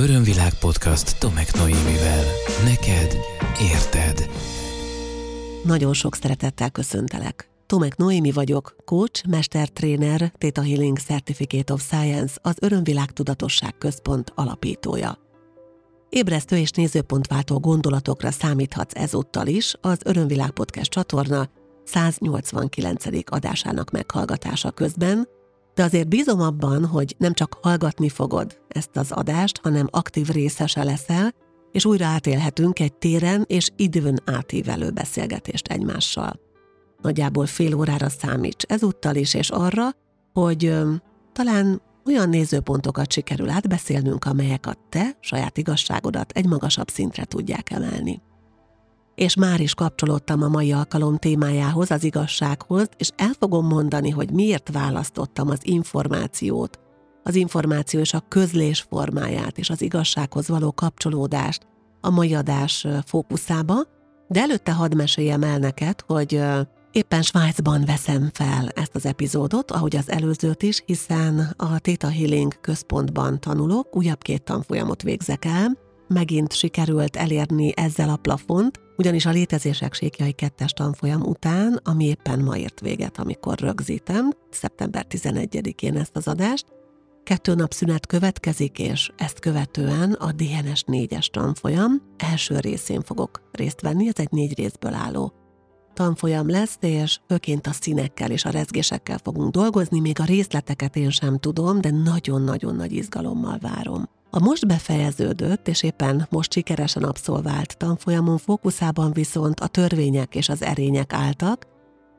Örömvilág podcast Tomek Noémivel. Neked érted. Nagyon sok szeretettel köszöntelek. Tomek Noémi vagyok, coach, mestertréner, Theta Healing Certificate of Science, az Örömvilág Tudatosság Központ alapítója. Ébresztő és nézőpontváltó gondolatokra számíthatsz ezúttal is az Örömvilág Podcast csatorna 189. adásának meghallgatása közben, de azért bízom abban, hogy nem csak hallgatni fogod ezt az adást, hanem aktív részese leszel, és újra átélhetünk egy téren és időn átívelő beszélgetést egymással. Nagyjából fél órára számíts ezúttal is, és arra, hogy ö, talán olyan nézőpontokat sikerül átbeszélnünk, amelyek a te saját igazságodat egy magasabb szintre tudják emelni és már is kapcsolódtam a mai alkalom témájához, az igazsághoz, és el fogom mondani, hogy miért választottam az információt, az információ és a közlés formáját és az igazsághoz való kapcsolódást a mai adás fókuszába, de előtte hadd meséljem el neked, hogy éppen Svájcban veszem fel ezt az epizódot, ahogy az előzőt is, hiszen a Theta Healing központban tanulok, újabb két tanfolyamot végzek el, megint sikerült elérni ezzel a plafont, ugyanis a létezések sékjai kettes tanfolyam után, ami éppen ma ért véget, amikor rögzítem, szeptember 11-én ezt az adást, kettő nap szünet következik, és ezt követően a DNS 4-es tanfolyam első részén fogok részt venni, ez egy négy részből álló tanfolyam lesz, és főként a színekkel és a rezgésekkel fogunk dolgozni, még a részleteket én sem tudom, de nagyon-nagyon nagy izgalommal várom. A most befejeződött és éppen most sikeresen abszolvált tanfolyamon fókuszában viszont a törvények és az erények álltak,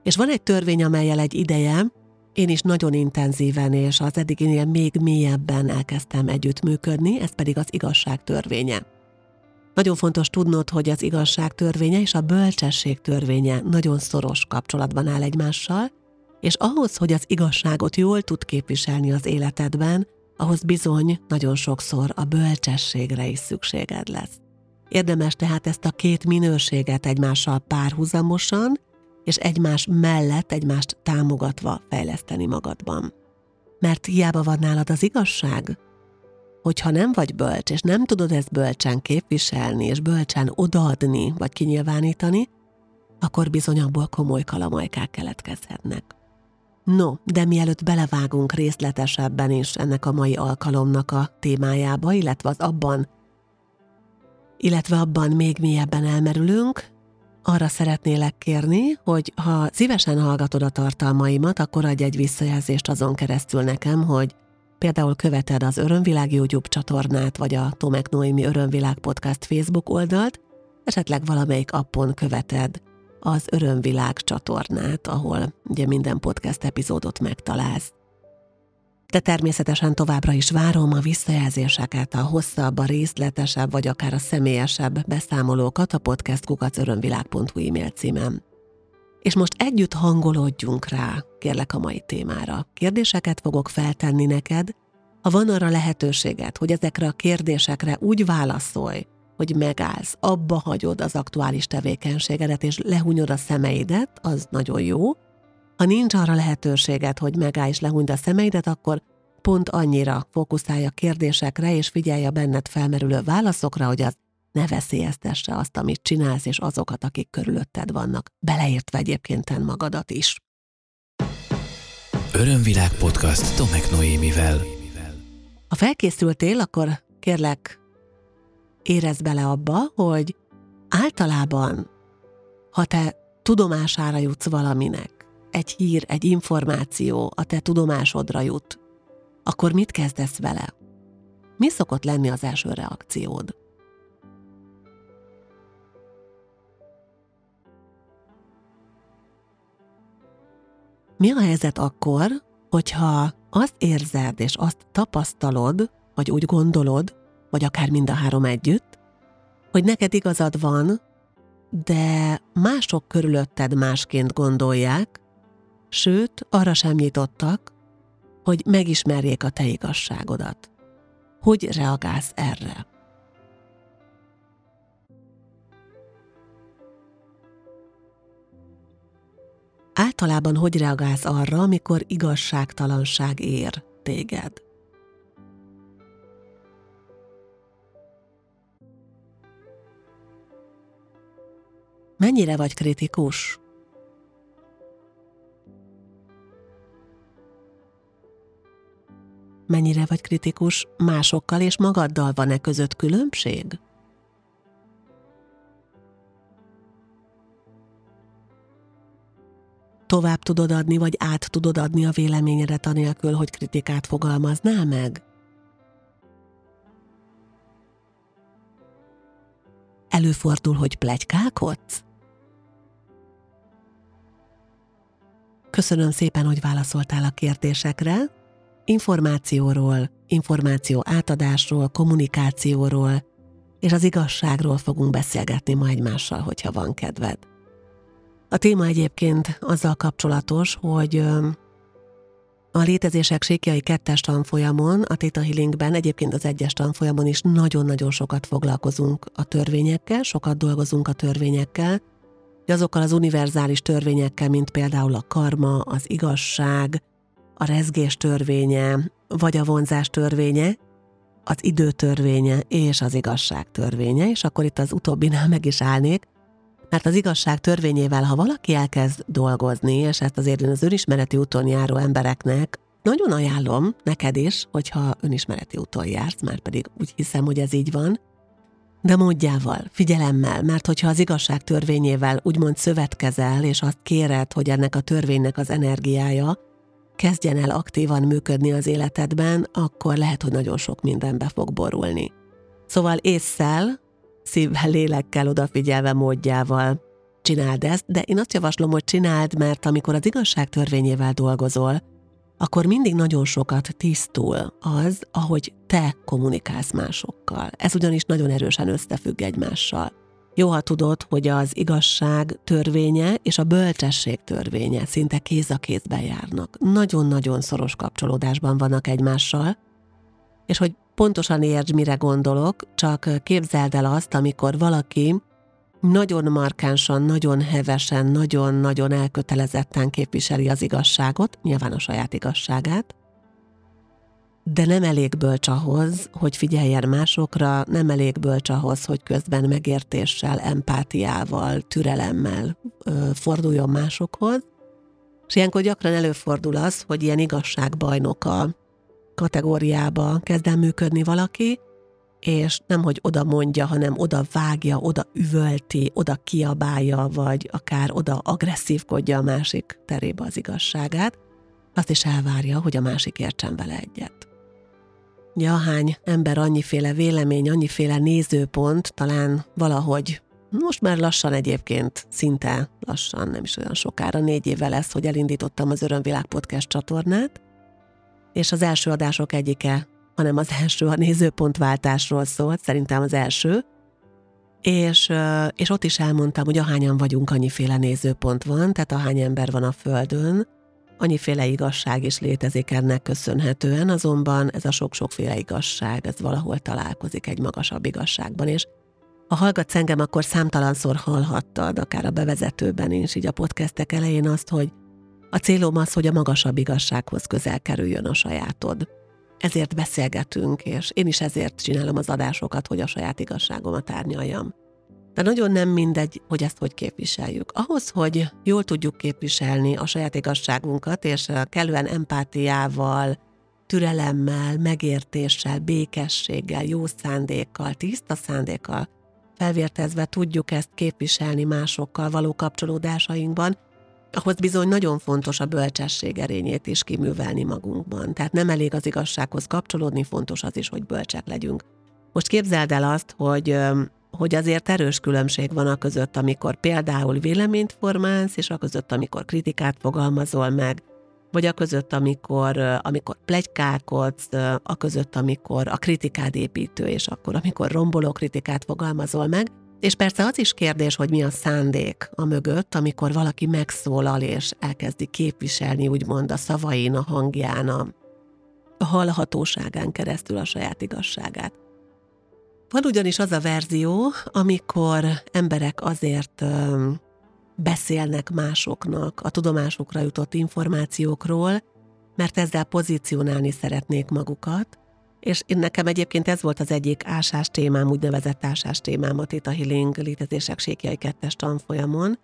és van egy törvény, amelyel egy ideje én is nagyon intenzíven és az eddiginél még mélyebben elkezdtem együttműködni, ez pedig az igazság törvénye. Nagyon fontos tudnod, hogy az igazság törvénye és a bölcsesség törvénye nagyon szoros kapcsolatban áll egymással, és ahhoz, hogy az igazságot jól tud képviselni az életedben, ahhoz bizony nagyon sokszor a bölcsességre is szükséged lesz. Érdemes tehát ezt a két minőséget egymással párhuzamosan és egymás mellett egymást támogatva fejleszteni magadban. Mert hiába van nálad az igazság, hogyha nem vagy bölcs, és nem tudod ezt bölcsen képviselni, és bölcsen odaadni, vagy kinyilvánítani, akkor bizony abból komoly kalamajkák keletkezhetnek. No, de mielőtt belevágunk részletesebben is ennek a mai alkalomnak a témájába, illetve az abban, illetve abban még mélyebben elmerülünk, arra szeretnélek kérni, hogy ha szívesen hallgatod a tartalmaimat, akkor adj egy visszajelzést azon keresztül nekem, hogy például követed az Örömvilág YouTube csatornát, vagy a Tomek Noémi Örömvilág Podcast Facebook oldalt, esetleg valamelyik appon követed az Örömvilág csatornát, ahol ugye minden podcast epizódot megtalálsz. De természetesen továbbra is várom a visszajelzéseket, a hosszabb, a részletesebb, vagy akár a személyesebb beszámolókat a podcastkukacörömvilág.hu e-mail címem. És most együtt hangolódjunk rá, kérlek a mai témára. Kérdéseket fogok feltenni neked, ha van arra lehetőséged, hogy ezekre a kérdésekre úgy válaszolj, hogy megállsz, abba hagyod az aktuális tevékenységedet, és lehunyod a szemeidet, az nagyon jó. Ha nincs arra lehetőséged, hogy megállj és lehunyd a szemeidet, akkor pont annyira fókuszálj a kérdésekre, és figyelj a benned felmerülő válaszokra, hogy az ne veszélyeztesse azt, amit csinálsz, és azokat, akik körülötted vannak, beleértve egyébként magadat is. Örömvilág podcast Tomek Noémivel. Ha felkészültél, akkor kérlek, érez bele abba, hogy általában, ha te tudomására jutsz valaminek, egy hír, egy információ a te tudomásodra jut, akkor mit kezdesz vele? Mi szokott lenni az első reakciód? Mi a helyzet akkor, hogyha azt érzed és azt tapasztalod, vagy úgy gondolod, vagy akár mind a három együtt, hogy neked igazad van, de mások körülötted másként gondolják, sőt, arra sem nyitottak, hogy megismerjék a te igazságodat. Hogy reagálsz erre? Általában hogy reagálsz arra, amikor igazságtalanság ér téged? Mennyire vagy kritikus? Mennyire vagy kritikus másokkal és magaddal van-e között különbség? Tovább tudod adni, vagy át tudod adni a véleményedet anélkül, hogy kritikát fogalmaznál meg? Előfordul, hogy plegykálkodsz? Köszönöm szépen, hogy válaszoltál a kérdésekre. Információról, információ átadásról, kommunikációról és az igazságról fogunk beszélgetni ma egymással, hogyha van kedved. A téma egyébként azzal kapcsolatos, hogy a létezések sékjai kettes tanfolyamon, a Theta Healingben, egyébként az egyes tanfolyamon is nagyon-nagyon sokat foglalkozunk a törvényekkel, sokat dolgozunk a törvényekkel, azokkal az univerzális törvényekkel, mint például a karma, az igazság, a rezgés törvénye, vagy a vonzás törvénye, az idő törvénye és az igazság törvénye, és akkor itt az utóbbinál meg is állnék, mert az igazság törvényével, ha valaki elkezd dolgozni, és ezt azért én az önismereti úton járó embereknek nagyon ajánlom neked is, hogyha önismereti úton jársz, már pedig úgy hiszem, hogy ez így van, de módjával, figyelemmel, mert hogyha az igazság törvényével úgymond szövetkezel, és azt kéred, hogy ennek a törvénynek az energiája kezdjen el aktívan működni az életedben, akkor lehet, hogy nagyon sok mindenbe fog borulni. Szóval észszel, szívvel, lélekkel odafigyelve módjával csináld ezt, de én azt javaslom, hogy csináld, mert amikor az igazság törvényével dolgozol, akkor mindig nagyon sokat tisztul az, ahogy te kommunikálsz másokkal. Ez ugyanis nagyon erősen összefügg egymással. Jó, ha tudod, hogy az igazság törvénye és a bölcsesség törvénye szinte kéz a kézben járnak. Nagyon-nagyon szoros kapcsolódásban vannak egymással, és hogy pontosan értsd, mire gondolok, csak képzeld el azt, amikor valaki nagyon markánsan, nagyon hevesen, nagyon-nagyon elkötelezetten képviseli az igazságot, nyilván a saját igazságát, de nem elég bölcs ahhoz, hogy figyeljen másokra, nem elég bölcs ahhoz, hogy közben megértéssel, empátiával, türelemmel ö, forduljon másokhoz. És ilyenkor gyakran előfordul az, hogy ilyen igazságbajnoka kategóriába kezd el működni valaki, és nem, hogy oda mondja, hanem oda vágja, oda üvölti, oda kiabálja, vagy akár oda agresszívkodja a másik terébe az igazságát, azt is elvárja, hogy a másik értsen vele egyet. Ja, hány ember, annyiféle vélemény, annyiféle nézőpont, talán valahogy most már lassan egyébként, szinte lassan, nem is olyan sokára, négy éve lesz, hogy elindítottam az Örömvilág Podcast csatornát, és az első adások egyike, hanem az első a nézőpontváltásról szólt, szerintem az első, és, és ott is elmondtam, hogy ahányan vagyunk, annyiféle nézőpont van, tehát ahány ember van a Földön, annyiféle igazság is létezik ennek köszönhetően, azonban ez a sok-sokféle igazság, ez valahol találkozik egy magasabb igazságban, és ha hallgatsz engem, akkor számtalanszor hallhattad, akár a bevezetőben is, így a podcastek elején azt, hogy a célom az, hogy a magasabb igazsághoz közel kerüljön a sajátod. Ezért beszélgetünk, és én is ezért csinálom az adásokat, hogy a saját igazságomat árnyaljam. De nagyon nem mindegy, hogy ezt hogy képviseljük. Ahhoz, hogy jól tudjuk képviselni a saját igazságunkat, és kellően empátiával, türelemmel, megértéssel, békességgel, jó szándékkal, tiszta szándékkal felvértezve tudjuk ezt képviselni másokkal való kapcsolódásainkban, ahhoz bizony nagyon fontos a bölcsesség erényét is kiművelni magunkban. Tehát nem elég az igazsághoz kapcsolódni, fontos az is, hogy bölcsek legyünk. Most képzeld el azt, hogy hogy azért erős különbség van a között, amikor például véleményt formálsz, és a között, amikor kritikát fogalmazol meg, vagy a között, amikor, amikor plegykálkodsz, a között, amikor a kritikád építő, és akkor, amikor romboló kritikát fogalmazol meg, és persze az is kérdés, hogy mi a szándék a mögött, amikor valaki megszólal és elkezdi képviselni, úgymond a szavain, a hangján, a, hallhatóságán keresztül a saját igazságát. Van ugyanis az a verzió, amikor emberek azért beszélnek másoknak a tudomásukra jutott információkról, mert ezzel pozícionálni szeretnék magukat, És én nekem egyébként ez volt az egyik ásás témám, úgynevezett ásás témám a Theta Healing létezések sékjai kettes tanfolyamon,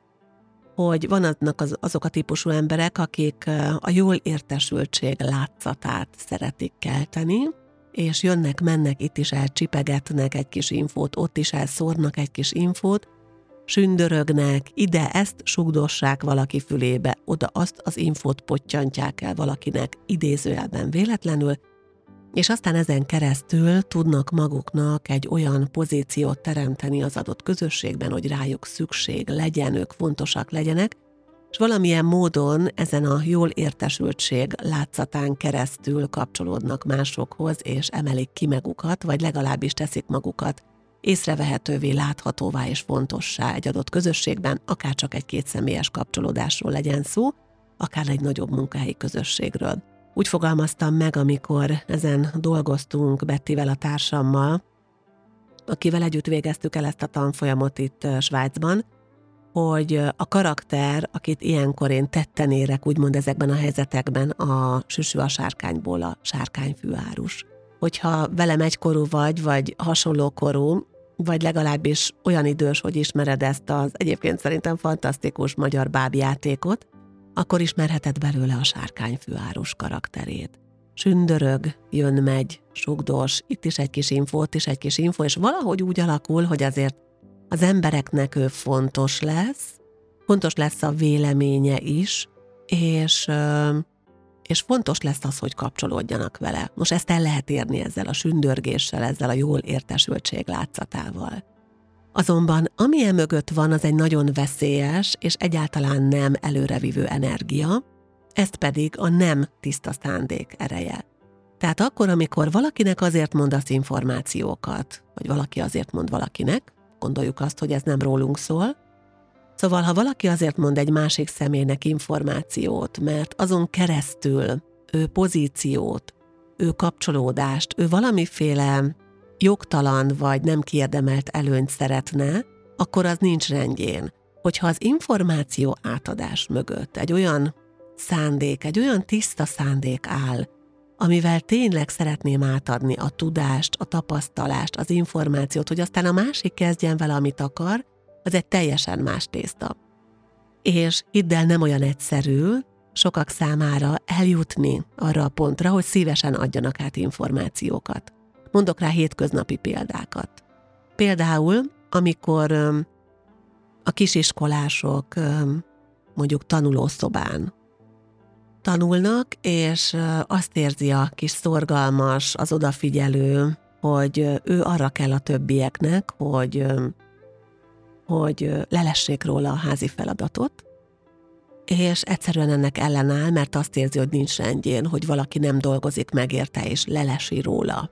hogy vannak az, azok a típusú emberek, akik a jól értesültség látszatát szeretik kelteni, és jönnek, mennek, itt is elcsipegetnek egy kis infót, ott is elszórnak egy kis infót, sündörögnek, ide ezt sugdossák valaki fülébe, oda azt az infót pottyantják el valakinek idézőjelben véletlenül, és aztán ezen keresztül tudnak maguknak egy olyan pozíciót teremteni az adott közösségben, hogy rájuk szükség legyen, ők fontosak legyenek, és valamilyen módon ezen a jól értesültség látszatán keresztül kapcsolódnak másokhoz, és emelik ki magukat, vagy legalábbis teszik magukat észrevehetővé, láthatóvá és fontossá egy adott közösségben, akár csak egy kétszemélyes kapcsolódásról legyen szó, akár egy nagyobb munkahelyi közösségről. Úgy fogalmaztam meg, amikor ezen dolgoztunk Bettivel a társammal, akivel együtt végeztük el ezt a tanfolyamot itt Svájcban, hogy a karakter, akit ilyenkor én tetten érek, úgymond ezekben a helyzetekben, a süsű a sárkányból a sárkányfűárus. Hogyha velem egykorú vagy, vagy hasonló korú, vagy legalábbis olyan idős, hogy ismered ezt az egyébként szerintem fantasztikus magyar bábjátékot, akkor ismerheted belőle a sárkányfűárus karakterét. Sündörög, jön-megy, sugdos, itt is egy kis info, ott is egy kis info, és valahogy úgy alakul, hogy azért az embereknek ő fontos lesz, fontos lesz a véleménye is, és, és fontos lesz az, hogy kapcsolódjanak vele. Most ezt el lehet érni ezzel a sündörgéssel, ezzel a jól értesültség látszatával. Azonban ami e mögött van, az egy nagyon veszélyes és egyáltalán nem előrevívő energia, ezt pedig a nem tiszta szándék ereje. Tehát akkor, amikor valakinek azért mondasz információkat, vagy valaki azért mond valakinek, gondoljuk azt, hogy ez nem rólunk szól, Szóval, ha valaki azért mond egy másik személynek információt, mert azon keresztül ő pozíciót, ő kapcsolódást, ő valamiféle jogtalan vagy nem kiérdemelt előnyt szeretne, akkor az nincs rendjén. Hogyha az információ átadás mögött egy olyan szándék, egy olyan tiszta szándék áll, amivel tényleg szeretném átadni a tudást, a tapasztalást, az információt, hogy aztán a másik kezdjen vele, amit akar, az egy teljesen más tészta. És hidd el, nem olyan egyszerű sokak számára eljutni arra a pontra, hogy szívesen adjanak át információkat. Mondok rá hétköznapi példákat. Például, amikor a kisiskolások mondjuk tanulószobán tanulnak, és azt érzi a kis szorgalmas, az odafigyelő, hogy ő arra kell a többieknek, hogy, hogy lelessék róla a házi feladatot, és egyszerűen ennek ellenáll, mert azt érzi, hogy nincs rendjén, hogy valaki nem dolgozik meg érte, és lelesi róla.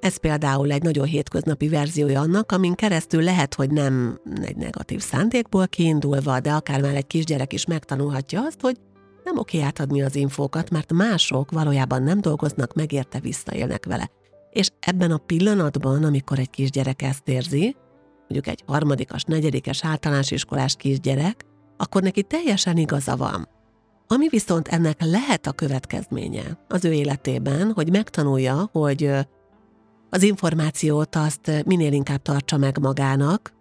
Ez például egy nagyon hétköznapi verziója annak, amin keresztül lehet, hogy nem egy negatív szándékból kiindulva, de akár már egy kisgyerek is megtanulhatja azt, hogy nem oké átadni az infókat, mert mások valójában nem dolgoznak, megérte visszaélnek vele. És ebben a pillanatban, amikor egy kisgyerek ezt érzi, mondjuk egy harmadikas, negyedikes általános iskolás kisgyerek, akkor neki teljesen igaza van. Ami viszont ennek lehet a következménye az ő életében, hogy megtanulja, hogy az információt azt minél inkább tartsa meg magának,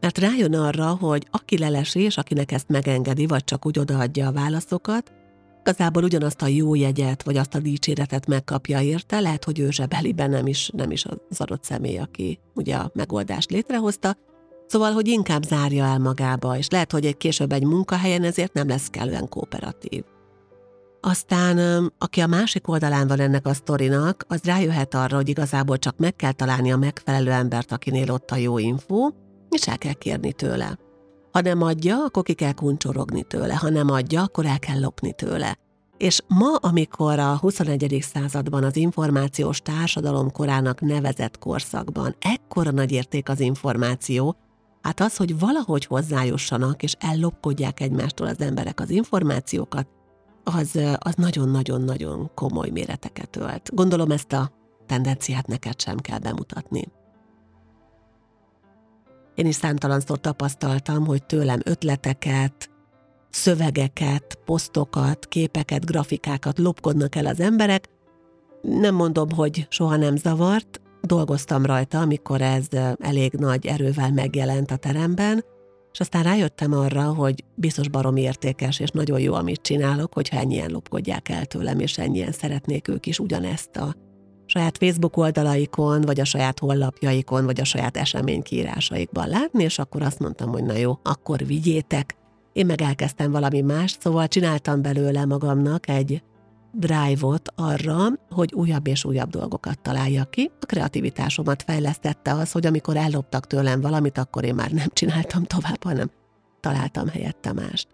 mert rájön arra, hogy aki lelesi, és akinek ezt megengedi, vagy csak úgy odaadja a válaszokat, igazából ugyanazt a jó jegyet, vagy azt a dicséretet megkapja érte, lehet, hogy ő zsebeliben nem is, nem is az adott személy, aki ugye a megoldást létrehozta, Szóval, hogy inkább zárja el magába, és lehet, hogy egy később egy munkahelyen ezért nem lesz kellően kooperatív. Aztán, aki a másik oldalán van ennek a sztorinak, az rájöhet arra, hogy igazából csak meg kell találni a megfelelő embert, akinél ott a jó info, és el kell kérni tőle. Ha nem adja, akkor ki kell kuncsorogni tőle, ha nem adja, akkor el kell lopni tőle. És ma, amikor a 21. században az információs társadalom korának nevezett korszakban ekkora nagy érték az információ, hát az, hogy valahogy hozzájussanak és ellopkodják egymástól az emberek az információkat, az, az nagyon-nagyon-nagyon komoly méreteket ölt. Gondolom ezt a tendenciát neked sem kell bemutatni. Én is számtalanszor tapasztaltam, hogy tőlem ötleteket, szövegeket, posztokat, képeket, grafikákat lopkodnak el az emberek, nem mondom, hogy soha nem zavart, dolgoztam rajta, amikor ez elég nagy erővel megjelent a teremben, és aztán rájöttem arra, hogy biztos barom értékes, és nagyon jó, amit csinálok, hogyha ennyien lopkodják el tőlem, és ennyien szeretnék ők is ugyanezt a saját Facebook oldalaikon, vagy a saját honlapjaikon, vagy a saját eseménykiírásaikban látni, és akkor azt mondtam, hogy na jó, akkor vigyétek. Én meg elkezdtem valami más, szóval csináltam belőle magamnak egy drive-ot arra, hogy újabb és újabb dolgokat találjak ki. A kreativitásomat fejlesztette az, hogy amikor elloptak tőlem valamit, akkor én már nem csináltam tovább, hanem találtam helyette mást.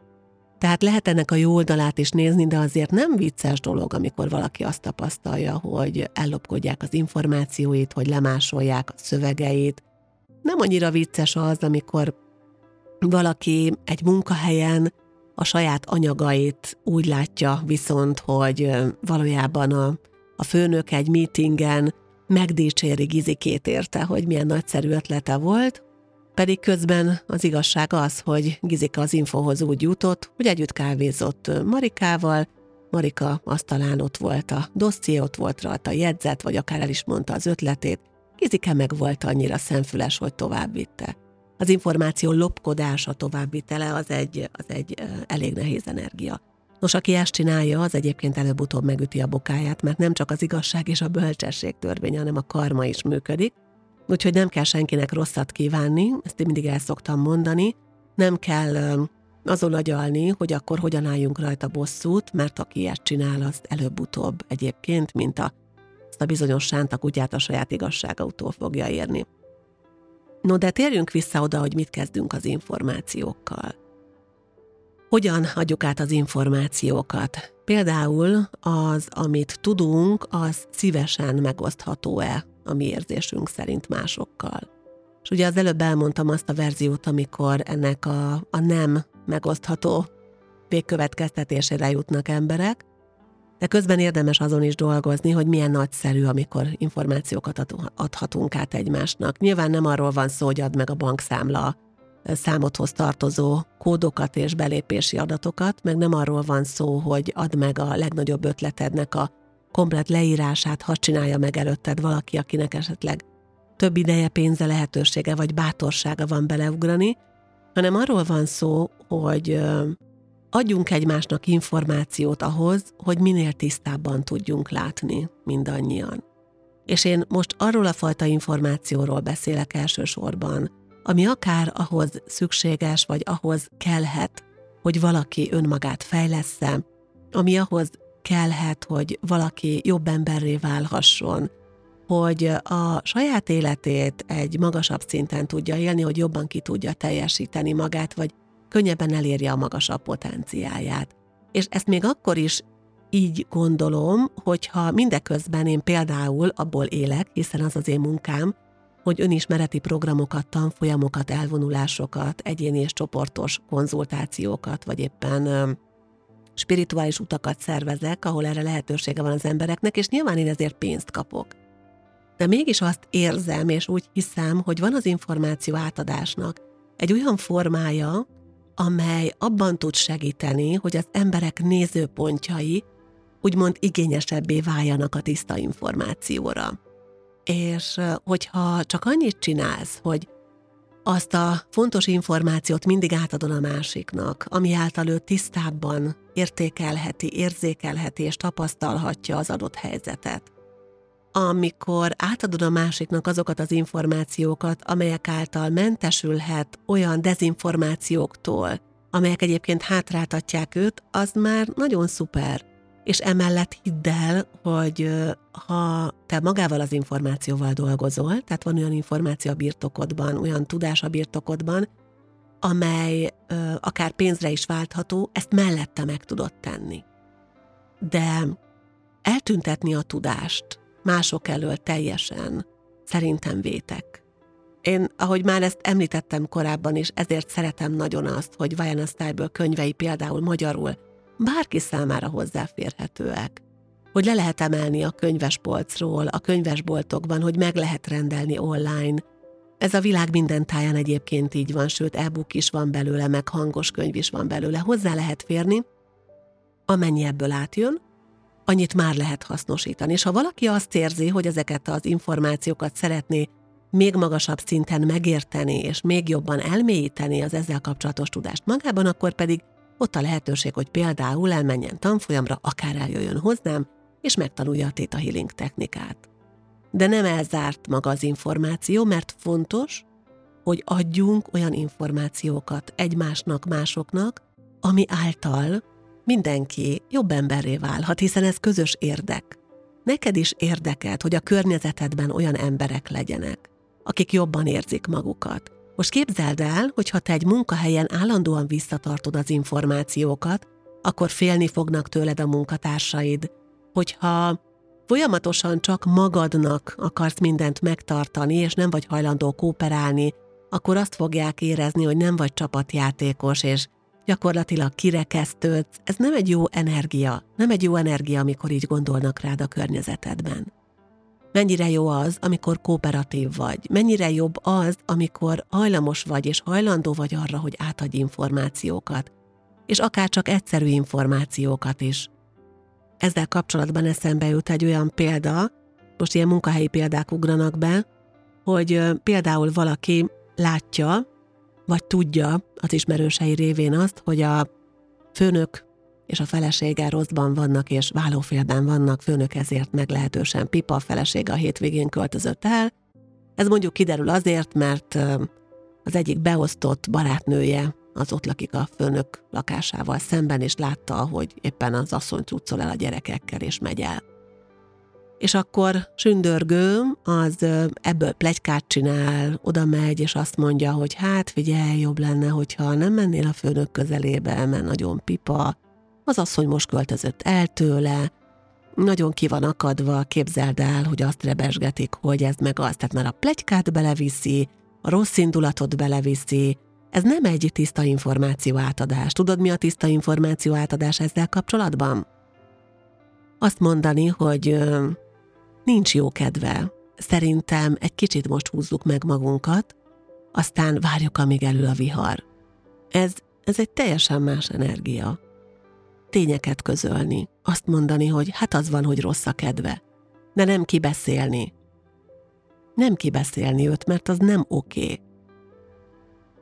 Tehát lehet ennek a jó oldalát is nézni, de azért nem vicces dolog, amikor valaki azt tapasztalja, hogy ellopkodják az információit, hogy lemásolják a szövegeit. Nem annyira vicces az, amikor valaki egy munkahelyen a saját anyagait úgy látja viszont, hogy valójában a, a főnök egy meetingen megdicséri Gizikét érte, hogy milyen nagyszerű ötlete volt, pedig közben az igazság az, hogy Gizika az infohoz úgy jutott, hogy együtt kávézott Marikával, Marika asztalán ott volt a dosszié, ott volt rajta a jegyzet, vagy akár el is mondta az ötletét, Gizike meg volt annyira szemfüles, hogy tovább vitte. Az információ lopkodása továbbvitele az egy, az egy elég nehéz energia. Nos, aki ezt csinálja, az egyébként előbb-utóbb megüti a bokáját, mert nem csak az igazság és a bölcsesség törvény, hanem a karma is működik, Úgyhogy nem kell senkinek rosszat kívánni, ezt én mindig el szoktam mondani, nem kell azon agyalni, hogy akkor hogyan álljunk rajta bosszút, mert aki ilyet csinál, az előbb-utóbb egyébként, mint a, azt a bizonyos sánta kutyát a saját igazságautól fogja érni. No, de térjünk vissza oda, hogy mit kezdünk az információkkal. Hogyan adjuk át az információkat? Például az, amit tudunk, az szívesen megosztható-e a mi érzésünk szerint másokkal. És ugye az előbb elmondtam azt a verziót, amikor ennek a, a nem megosztható végkövetkeztetésére jutnak emberek, de közben érdemes azon is dolgozni, hogy milyen nagyszerű, amikor információkat adhatunk át egymásnak. Nyilván nem arról van szó, hogy add meg a bankszámla számodhoz tartozó kódokat és belépési adatokat, meg nem arról van szó, hogy add meg a legnagyobb ötletednek a komplet leírását hadd csinálja meg előtted valaki, akinek esetleg több ideje, pénze, lehetősége vagy bátorsága van beleugrani, hanem arról van szó, hogy adjunk egymásnak információt ahhoz, hogy minél tisztábban tudjunk látni mindannyian. És én most arról a fajta információról beszélek elsősorban, ami akár ahhoz szükséges, vagy ahhoz kellhet, hogy valaki önmagát fejlessze, ami ahhoz kellhet, hogy valaki jobb emberré válhasson, hogy a saját életét egy magasabb szinten tudja élni, hogy jobban ki tudja teljesíteni magát, vagy könnyebben elérje a magasabb potenciáját. És ezt még akkor is így gondolom, hogyha mindeközben én például abból élek, hiszen az az én munkám, hogy önismereti programokat, tanfolyamokat, elvonulásokat, egyéni és csoportos konzultációkat, vagy éppen spirituális utakat szervezek, ahol erre lehetősége van az embereknek, és nyilván én ezért pénzt kapok. De mégis azt érzem, és úgy hiszem, hogy van az információ átadásnak egy olyan formája, amely abban tud segíteni, hogy az emberek nézőpontjai úgymond igényesebbé váljanak a tiszta információra. És hogyha csak annyit csinálsz, hogy azt a fontos információt mindig átadod a másiknak, ami által ő tisztábban értékelheti, érzékelheti és tapasztalhatja az adott helyzetet. Amikor átadod a másiknak azokat az információkat, amelyek által mentesülhet olyan dezinformációktól, amelyek egyébként hátráltatják őt, az már nagyon szuper és emellett hidd el, hogy ha te magával az információval dolgozol, tehát van olyan információ a birtokodban, olyan tudás a birtokodban, amely ö, akár pénzre is váltható, ezt mellette meg tudod tenni. De eltüntetni a tudást mások elől teljesen szerintem vétek. Én, ahogy már ezt említettem korábban is, ezért szeretem nagyon azt, hogy Vajana Style könyvei például magyarul bárki számára hozzáférhetőek. Hogy le lehet emelni a könyvespolcról, a könyvesboltokban, hogy meg lehet rendelni online. Ez a világ minden táján egyébként így van, sőt e-book is van belőle, meg hangos könyv is van belőle. Hozzá lehet férni, amennyi ebből átjön, annyit már lehet hasznosítani. És ha valaki azt érzi, hogy ezeket az információkat szeretné még magasabb szinten megérteni, és még jobban elmélyíteni az ezzel kapcsolatos tudást magában, akkor pedig ott a lehetőség, hogy például elmenjen tanfolyamra, akár eljöjjön hozzám, és megtanulja a Theta Healing technikát. De nem elzárt maga az információ, mert fontos, hogy adjunk olyan információkat egymásnak, másoknak, ami által mindenki jobb emberré válhat, hiszen ez közös érdek. Neked is érdeked, hogy a környezetedben olyan emberek legyenek, akik jobban érzik magukat. Most képzeld el, hogy ha te egy munkahelyen állandóan visszatartod az információkat, akkor félni fognak tőled a munkatársaid. Hogyha folyamatosan csak magadnak akarsz mindent megtartani, és nem vagy hajlandó kooperálni, akkor azt fogják érezni, hogy nem vagy csapatjátékos, és gyakorlatilag kirekesztődsz. Ez nem egy jó energia. Nem egy jó energia, amikor így gondolnak rád a környezetedben. Mennyire jó az, amikor kooperatív vagy? Mennyire jobb az, amikor hajlamos vagy és hajlandó vagy arra, hogy átadj információkat? És akár csak egyszerű információkat is. Ezzel kapcsolatban eszembe jut egy olyan példa, most ilyen munkahelyi példák ugranak be, hogy például valaki látja, vagy tudja az ismerősei révén azt, hogy a főnök és a felesége rosszban vannak, és vállófélben vannak, főnök ezért meglehetősen pipa, a felesége a hétvégén költözött el. Ez mondjuk kiderül azért, mert az egyik beosztott barátnője az ott lakik a főnök lakásával szemben, és látta, hogy éppen az asszony cuccol el a gyerekekkel, és megy el és akkor sündörgő az ebből plegykát csinál, oda megy, és azt mondja, hogy hát figyelj, jobb lenne, hogyha nem mennél a főnök közelébe, mert nagyon pipa, az asszony most költözött el tőle, nagyon ki van akadva, képzeld el, hogy azt rebesgetik, hogy ez meg az, tehát már a plegykát beleviszi, a rossz indulatot beleviszi, ez nem egy tiszta információ átadás. Tudod, mi a tiszta információ átadás ezzel kapcsolatban? Azt mondani, hogy nincs jó kedve. Szerintem egy kicsit most húzzuk meg magunkat, aztán várjuk, amíg elő a vihar. Ez, ez egy teljesen más energia. Tényeket közölni, azt mondani, hogy hát az van, hogy rossz a kedve, de nem kibeszélni. Nem kibeszélni őt, mert az nem oké. Okay.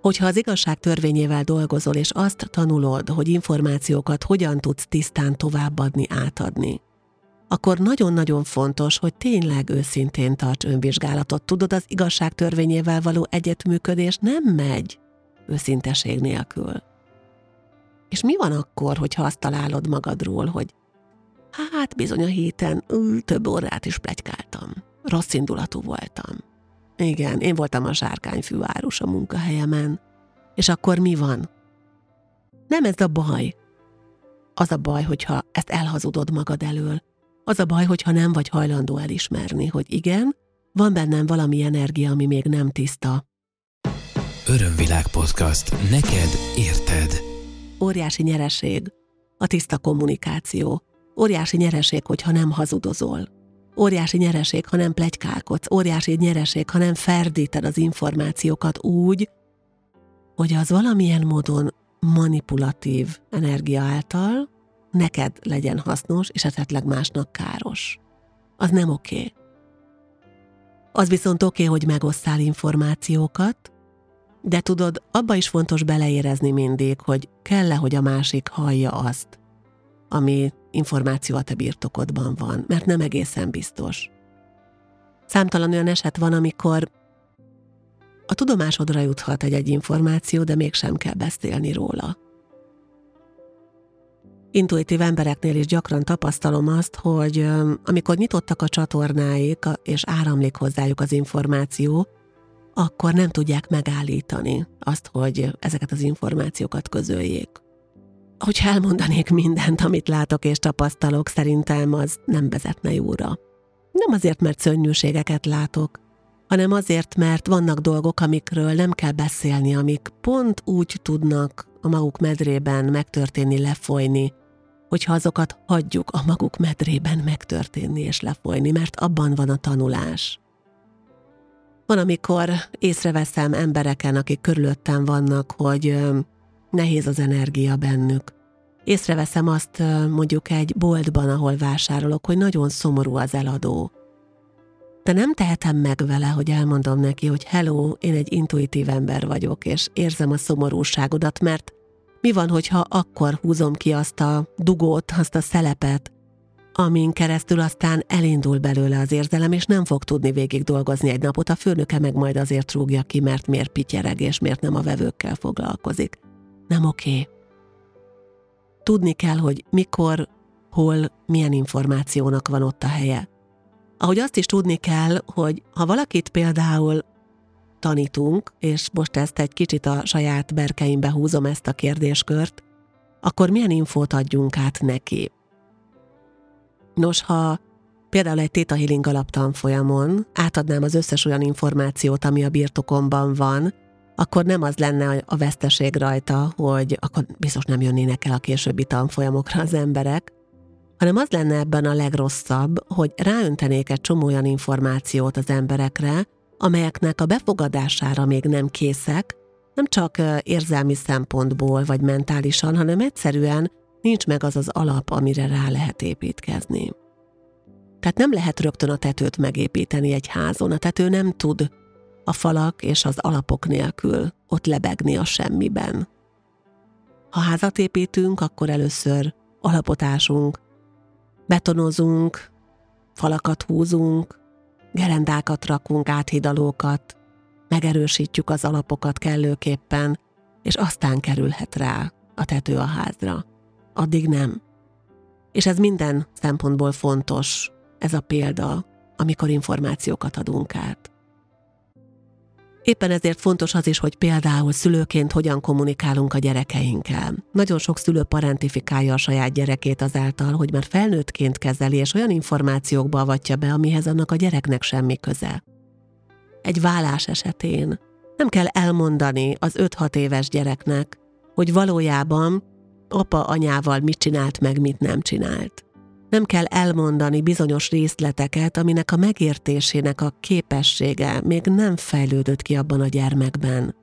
Hogyha az igazság törvényével dolgozol, és azt tanulod, hogy információkat hogyan tudsz tisztán továbbadni, átadni, akkor nagyon-nagyon fontos, hogy tényleg őszintén tarts önvizsgálatot. Tudod, az igazság törvényével való egyetműködés nem megy őszinteség nélkül. És mi van akkor, hogyha azt találod magadról, hogy hát bizony a héten ú, több órát is plegykáltam. Rossz indulatú voltam. Igen, én voltam a sárkányfű árus a munkahelyemen. És akkor mi van? Nem ez a baj. Az a baj, hogyha ezt elhazudod magad elől, az a baj, hogyha nem vagy hajlandó elismerni, hogy igen, van bennem valami energia, ami még nem tiszta. Örömvilág podcast. Neked érted. Óriási nyereség. A tiszta kommunikáció. Óriási nyereség, hogyha nem hazudozol. Óriási nyereség, ha nem plegykálkodsz. Óriási nyereség, ha nem ferdíted az információkat úgy, hogy az valamilyen módon manipulatív energia által neked legyen hasznos, és esetleg másnak káros. Az nem oké. Az viszont oké, hogy megosszál információkat, de tudod, abba is fontos beleérezni mindig, hogy kell-e, hogy a másik hallja azt, ami információ a te birtokodban van, mert nem egészen biztos. Számtalan olyan eset van, amikor a tudomásodra juthat egy-egy információ, de mégsem kell beszélni róla. Intuitív embereknél is gyakran tapasztalom azt, hogy amikor nyitottak a csatornáik, és áramlik hozzájuk az információ, akkor nem tudják megállítani azt, hogy ezeket az információkat közöljék. Hogyha elmondanék mindent, amit látok és tapasztalok, szerintem az nem vezetne jóra. Nem azért, mert szörnyűségeket látok, hanem azért, mert vannak dolgok, amikről nem kell beszélni, amik pont úgy tudnak a maguk medrében megtörténni, lefolyni, hogyha azokat hagyjuk a maguk medrében megtörténni és lefolyni, mert abban van a tanulás. Van, amikor észreveszem embereken, akik körülöttem vannak, hogy nehéz az energia bennük, Észreveszem azt mondjuk egy boltban, ahol vásárolok, hogy nagyon szomorú az eladó. De nem tehetem meg vele, hogy elmondom neki, hogy hello, én egy intuitív ember vagyok, és érzem a szomorúságodat, mert mi van, hogyha akkor húzom ki azt a dugót, azt a szelepet, amin keresztül aztán elindul belőle az érzelem, és nem fog tudni végig dolgozni egy napot, a főnöke meg majd azért rúgja ki, mert miért pityereg, és miért nem a vevőkkel foglalkozik. Nem oké. Tudni kell, hogy mikor, hol, milyen információnak van ott a helye. Ahogy azt is tudni kell, hogy ha valakit például tanítunk, és most ezt egy kicsit a saját berkeimbe húzom ezt a kérdéskört, akkor milyen infót adjunk át neki? Nos, ha például egy Theta Healing alaptanfolyamon átadnám az összes olyan információt, ami a birtokomban van, akkor nem az lenne a veszteség rajta, hogy akkor biztos nem jönnének el a későbbi tanfolyamokra az emberek, hanem az lenne ebben a legrosszabb, hogy ráöntenék egy csomó olyan információt az emberekre, amelyeknek a befogadására még nem készek, nem csak érzelmi szempontból vagy mentálisan, hanem egyszerűen nincs meg az az alap, amire rá lehet építkezni. Tehát nem lehet rögtön a tetőt megépíteni egy házon, a tető nem tud a falak és az alapok nélkül ott lebegni a semmiben. Ha házat építünk, akkor először alapot ásunk, betonozunk, falakat húzunk, gerendákat rakunk, áthidalókat, megerősítjük az alapokat kellőképpen, és aztán kerülhet rá a tető a házra. Addig nem. És ez minden szempontból fontos, ez a példa, amikor információkat adunk át. Éppen ezért fontos az is, hogy például szülőként hogyan kommunikálunk a gyerekeinkkel. Nagyon sok szülő parentifikálja a saját gyerekét azáltal, hogy már felnőttként kezeli, és olyan információkba avatja be, amihez annak a gyereknek semmi köze. Egy vállás esetén nem kell elmondani az 5-6 éves gyereknek, hogy valójában apa anyával mit csinált meg, mit nem csinált. Nem kell elmondani bizonyos részleteket, aminek a megértésének a képessége még nem fejlődött ki abban a gyermekben.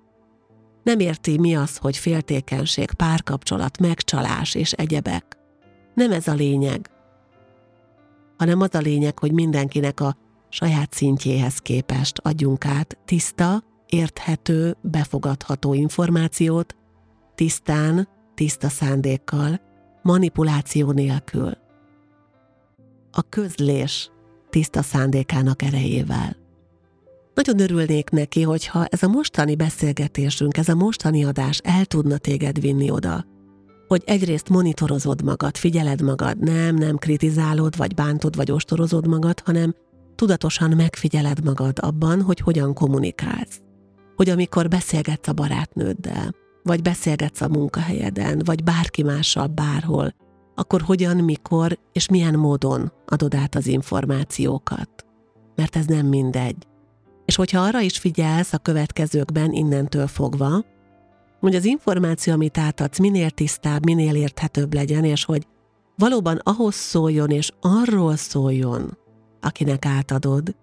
Nem érti, mi az, hogy féltékenység, párkapcsolat, megcsalás és egyebek. Nem ez a lényeg, hanem az a lényeg, hogy mindenkinek a saját szintjéhez képest adjunk át tiszta, érthető, befogadható információt, tisztán, tiszta szándékkal, manipuláció nélkül a közlés tiszta szándékának erejével. Nagyon örülnék neki, hogyha ez a mostani beszélgetésünk, ez a mostani adás el tudna téged vinni oda, hogy egyrészt monitorozod magad, figyeled magad, nem, nem kritizálod, vagy bántod, vagy ostorozod magad, hanem tudatosan megfigyeled magad abban, hogy hogyan kommunikálsz. Hogy amikor beszélgetsz a barátnőddel, vagy beszélgetsz a munkahelyeden, vagy bárki mással bárhol, akkor hogyan, mikor és milyen módon adod át az információkat. Mert ez nem mindegy. És hogyha arra is figyelsz a következőkben innentől fogva, hogy az információ, amit átadsz, minél tisztább, minél érthetőbb legyen, és hogy valóban ahhoz szóljon, és arról szóljon, akinek átadod,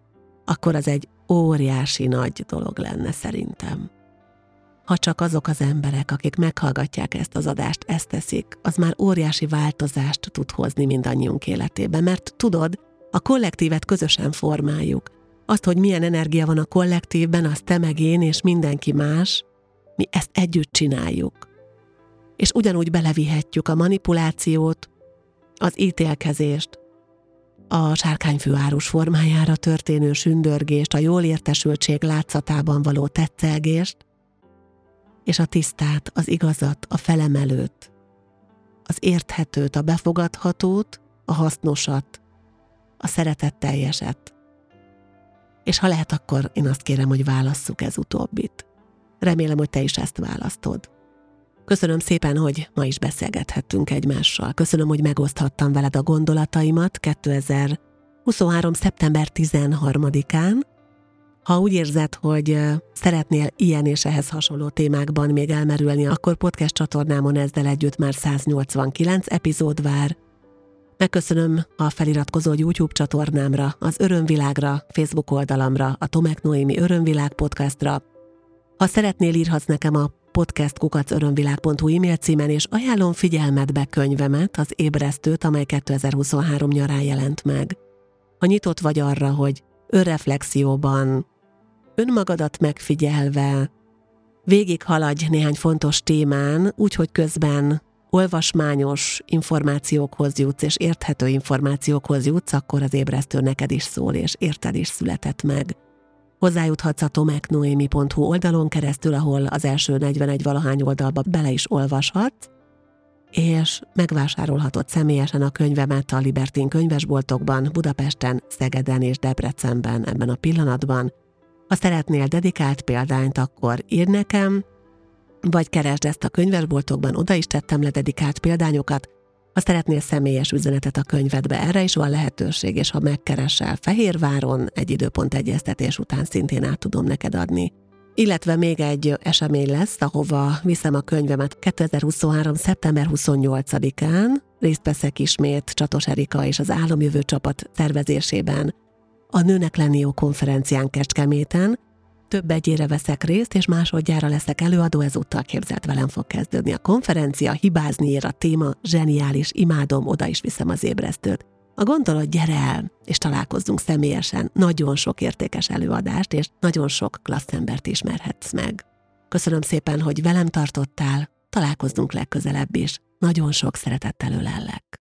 akkor az egy óriási nagy dolog lenne szerintem ha csak azok az emberek, akik meghallgatják ezt az adást, ezt teszik, az már óriási változást tud hozni mindannyiunk életében, mert tudod, a kollektívet közösen formáljuk. Azt, hogy milyen energia van a kollektívben, az te meg én és mindenki más, mi ezt együtt csináljuk. És ugyanúgy belevihetjük a manipulációt, az ítélkezést, a sárkányfőárus formájára történő sündörgést, a jól értesültség látszatában való tetszelgést, és a tisztát, az igazat, a felemelőt, az érthetőt, a befogadhatót, a hasznosat, a szeretetteljeset. És ha lehet, akkor én azt kérem, hogy válasszuk ez utóbbit. Remélem, hogy te is ezt választod. Köszönöm szépen, hogy ma is beszélgethettünk egymással. Köszönöm, hogy megoszthattam veled a gondolataimat 2023. szeptember 13-án, ha úgy érzed, hogy szeretnél ilyen és ehhez hasonló témákban még elmerülni, akkor podcast csatornámon ezzel együtt már 189 epizód vár. Megköszönöm a feliratkozó YouTube csatornámra, az Örömvilágra, Facebook oldalamra, a Tomek Noémi Örömvilág podcastra. Ha szeretnél, írhatsz nekem a podcastkukacörömvilág.hu e-mail címen, és ajánlom figyelmetbe könyvemet, az ébresztőt, amely 2023 nyarán jelent meg. Ha nyitott vagy arra, hogy önreflexióban, önmagadat megfigyelve, végig haladj néhány fontos témán, úgyhogy közben olvasmányos információkhoz jutsz, és érthető információkhoz jutsz, akkor az ébresztő neked is szól, és érted is született meg. Hozzájuthatsz a tomeknoemi.hu oldalon keresztül, ahol az első 41 valahány oldalba bele is olvashatsz, és megvásárolhatod személyesen a könyvemet a Libertin könyvesboltokban, Budapesten, Szegeden és Debrecenben ebben a pillanatban. Ha szeretnél dedikált példányt, akkor írd nekem, vagy keresd ezt a könyvesboltokban, oda is tettem le dedikált példányokat, ha szeretnél személyes üzenetet a könyvedbe, erre is van lehetőség, és ha megkeresel Fehérváron, egy időpont egyeztetés után szintén át tudom neked adni. Illetve még egy esemény lesz, ahova viszem a könyvemet 2023. szeptember 28-án, részt veszek ismét Csatos Erika és az Álomjövő csapat tervezésében a Nőnek lenni jó konferencián Kecskeméten, több egyére veszek részt, és másodjára leszek előadó, ezúttal képzelt velem fog kezdődni a konferencia, hibázni ér a téma, zseniális, imádom, oda is viszem az ébresztőt. A gondolat, gyere el, és találkozzunk személyesen, nagyon sok értékes előadást, és nagyon sok klassz embert ismerhetsz meg. Köszönöm szépen, hogy velem tartottál, találkozzunk legközelebb is. Nagyon sok szeretettel ölellek.